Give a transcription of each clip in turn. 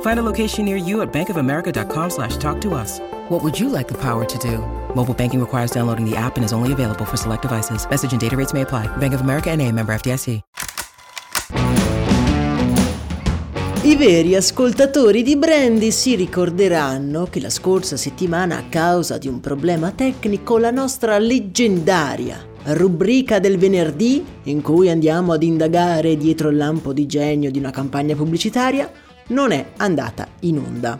Find a location near you at bankofamerica.com slash talk to us. What would you like the power to do? Mobile banking requires downloading the app and is only available for select devices. Message and data rates may apply. Bank of America and a member FDIC. I veri ascoltatori di Brandy si ricorderanno che la scorsa settimana a causa di un problema tecnico la nostra leggendaria rubrica del venerdì in cui andiamo ad indagare dietro il lampo di genio di una campagna pubblicitaria non è andata in onda.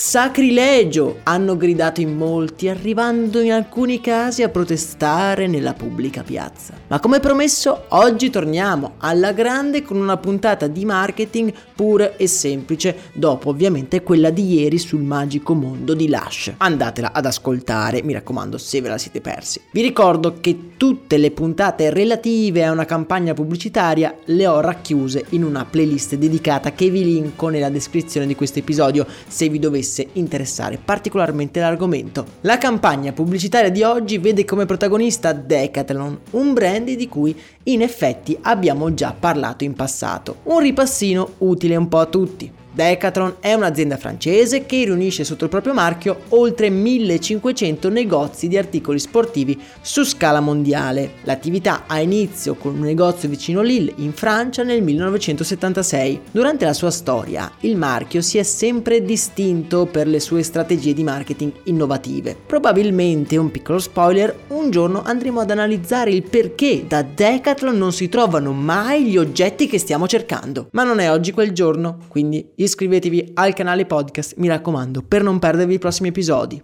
Sacrilegio! hanno gridato in molti, arrivando in alcuni casi a protestare nella pubblica piazza. Ma come promesso, oggi torniamo alla grande con una puntata di marketing pura e semplice, dopo ovviamente quella di ieri sul magico mondo di Lush. Andatela ad ascoltare, mi raccomando, se ve la siete persi. Vi ricordo che tutte le puntate relative a una campagna pubblicitaria le ho racchiuse in una playlist dedicata che vi linko nella descrizione di questo episodio se vi dovesse dovesse interessare particolarmente l'argomento. La campagna pubblicitaria di oggi vede come protagonista Decathlon, un brand di cui in effetti abbiamo già parlato in passato. Un ripassino utile un po' a tutti. Decathlon è un'azienda francese che riunisce sotto il proprio marchio oltre 1500 negozi di articoli sportivi su scala mondiale. L'attività ha inizio con un negozio vicino Lille in Francia nel 1976. Durante la sua storia il marchio si è sempre distinto per le sue strategie di marketing innovative. Probabilmente, un piccolo spoiler, un giorno andremo ad analizzare il perché da Decathlon non si trovano mai gli oggetti che stiamo cercando. Ma non è oggi quel giorno, quindi iscrivetevi al canale podcast, mi raccomando, per non perdervi i prossimi episodi.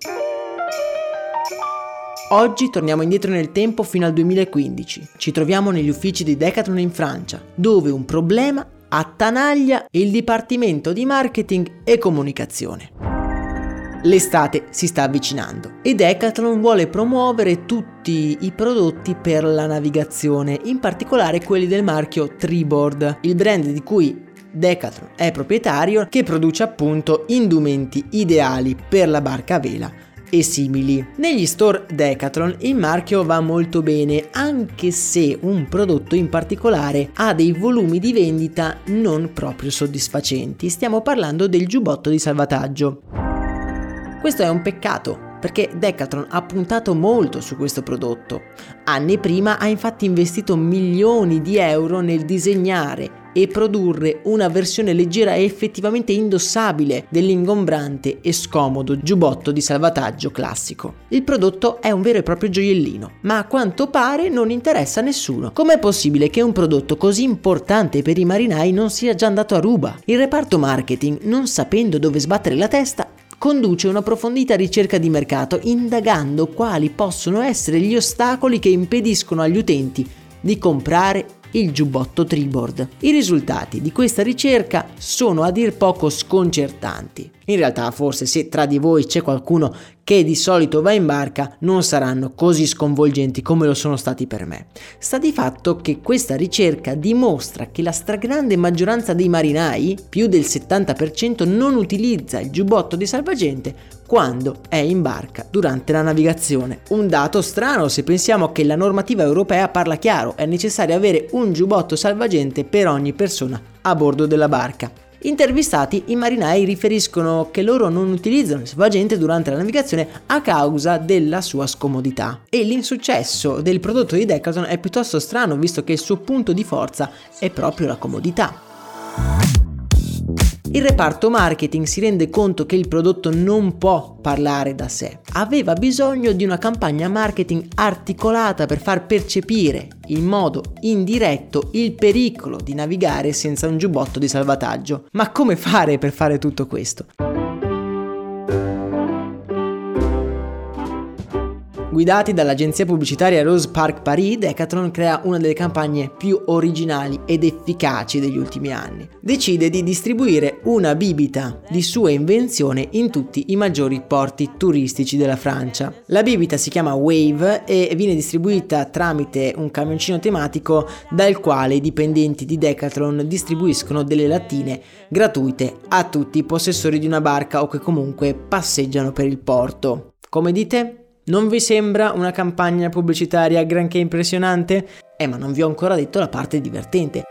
Oggi torniamo indietro nel tempo fino al 2015. Ci troviamo negli uffici di Decathlon in Francia, dove un problema attanaglia il dipartimento di marketing e comunicazione. L'estate si sta avvicinando e Decathlon vuole promuovere tutti i prodotti per la navigazione, in particolare quelli del marchio Treeboard, il brand di cui Decathlon è proprietario che produce appunto indumenti ideali per la barca a vela e simili. Negli store Decathlon il marchio va molto bene anche se un prodotto in particolare ha dei volumi di vendita non proprio soddisfacenti. Stiamo parlando del giubbotto di salvataggio. Questo è un peccato perché Decathlon ha puntato molto su questo prodotto. Anni prima ha infatti investito milioni di euro nel disegnare e produrre una versione leggera e effettivamente indossabile dell'ingombrante e scomodo giubbotto di salvataggio classico. Il prodotto è un vero e proprio gioiellino, ma a quanto pare non interessa a nessuno. Com'è possibile che un prodotto così importante per i marinai non sia già andato a ruba? Il reparto marketing, non sapendo dove sbattere la testa, conduce un'approfondita ricerca di mercato indagando quali possono essere gli ostacoli che impediscono agli utenti di comprare il giubbotto Tribord. I risultati di questa ricerca sono a dir poco sconcertanti. In realtà forse se tra di voi c'è qualcuno che di solito va in barca non saranno così sconvolgenti come lo sono stati per me. Sta di fatto che questa ricerca dimostra che la stragrande maggioranza dei marinai, più del 70%, non utilizza il giubbotto di salvagente quando è in barca durante la navigazione. Un dato strano se pensiamo che la normativa europea parla chiaro, è necessario avere un giubbotto salvagente per ogni persona a bordo della barca. Intervistati, i marinai riferiscono che loro non utilizzano il salvagente durante la navigazione a causa della sua scomodità. E l'insuccesso del prodotto di Decathlon è piuttosto strano visto che il suo punto di forza è proprio la comodità. Il reparto marketing si rende conto che il prodotto non può parlare da sé. Aveva bisogno di una campagna marketing articolata per far percepire in modo indiretto il pericolo di navigare senza un giubbotto di salvataggio. Ma come fare per fare tutto questo? Guidati dall'agenzia pubblicitaria Rose Park Paris, Decathlon crea una delle campagne più originali ed efficaci degli ultimi anni. Decide di distribuire una bibita di sua invenzione in tutti i maggiori porti turistici della Francia. La bibita si chiama Wave e viene distribuita tramite un camioncino tematico dal quale i dipendenti di Decathlon distribuiscono delle lattine gratuite a tutti i possessori di una barca o che comunque passeggiano per il porto. Come dite? Non vi sembra una campagna pubblicitaria granché impressionante? Eh, ma non vi ho ancora detto la parte divertente.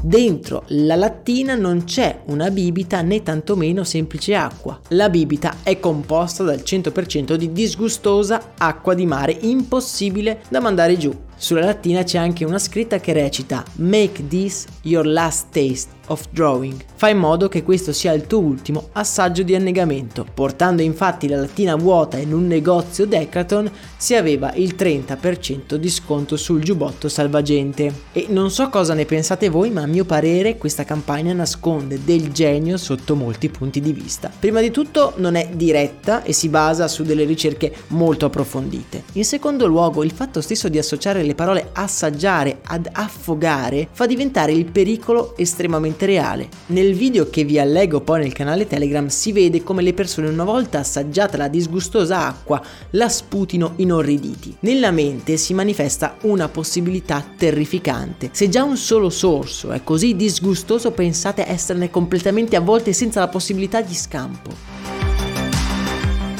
Dentro la lattina non c'è una bibita né tantomeno semplice acqua. La bibita è composta dal 100% di disgustosa acqua di mare impossibile da mandare giù. Sulla lattina c'è anche una scritta che recita Make this your last taste of Drawing. Fa in modo che questo sia il tuo ultimo assaggio di annegamento. Portando infatti la lattina vuota in un negozio Decathlon si aveva il 30% di sconto sul giubbotto salvagente. E non so cosa ne pensate voi, ma a mio parere questa campagna nasconde del genio sotto molti punti di vista. Prima di tutto non è diretta e si basa su delle ricerche molto approfondite. In secondo luogo, il fatto stesso di associare le parole assaggiare ad affogare fa diventare il pericolo estremamente reale. Nel video che vi allego poi nel canale Telegram si vede come le persone una volta assaggiata la disgustosa acqua la sputino inorriditi. Nella mente si manifesta una possibilità terrificante. Se già un solo sorso è così disgustoso pensate esserne completamente avvolte senza la possibilità di scampo.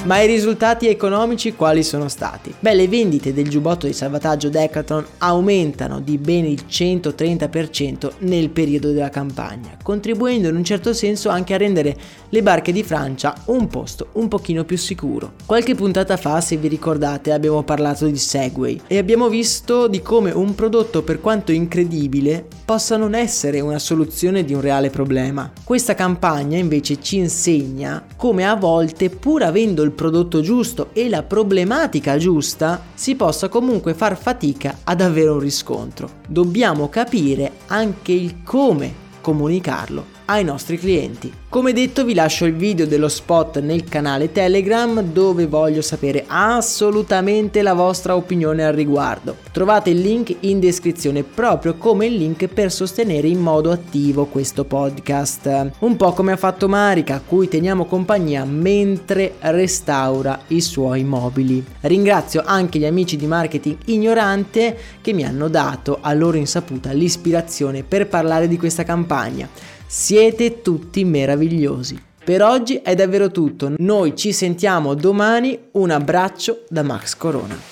Ma i risultati economici quali sono stati? Beh, le vendite del giubbotto di salvataggio Decathlon aumentano di ben il 130% nel periodo della campagna, contribuendo in un certo senso anche a rendere le barche di Francia un posto un pochino più sicuro. Qualche puntata fa, se vi ricordate, abbiamo parlato di Segway e abbiamo visto di come un prodotto per quanto incredibile possa non essere una soluzione di un reale problema. Questa campagna invece ci insegna come a volte pur avendo il prodotto giusto e la problematica giusta, si possa comunque far fatica ad avere un riscontro. Dobbiamo capire anche il come comunicarlo ai nostri clienti. Come detto vi lascio il video dello spot nel canale Telegram dove voglio sapere assolutamente la vostra opinione al riguardo. Trovate il link in descrizione proprio come il link per sostenere in modo attivo questo podcast. Un po' come ha fatto Marica a cui teniamo compagnia mentre restaura i suoi mobili. Ringrazio anche gli amici di marketing ignorante che mi hanno dato a loro insaputa l'ispirazione per parlare di questa campagna. Siete tutti meravigliosi. Per oggi è davvero tutto, noi ci sentiamo domani, un abbraccio da Max Corona.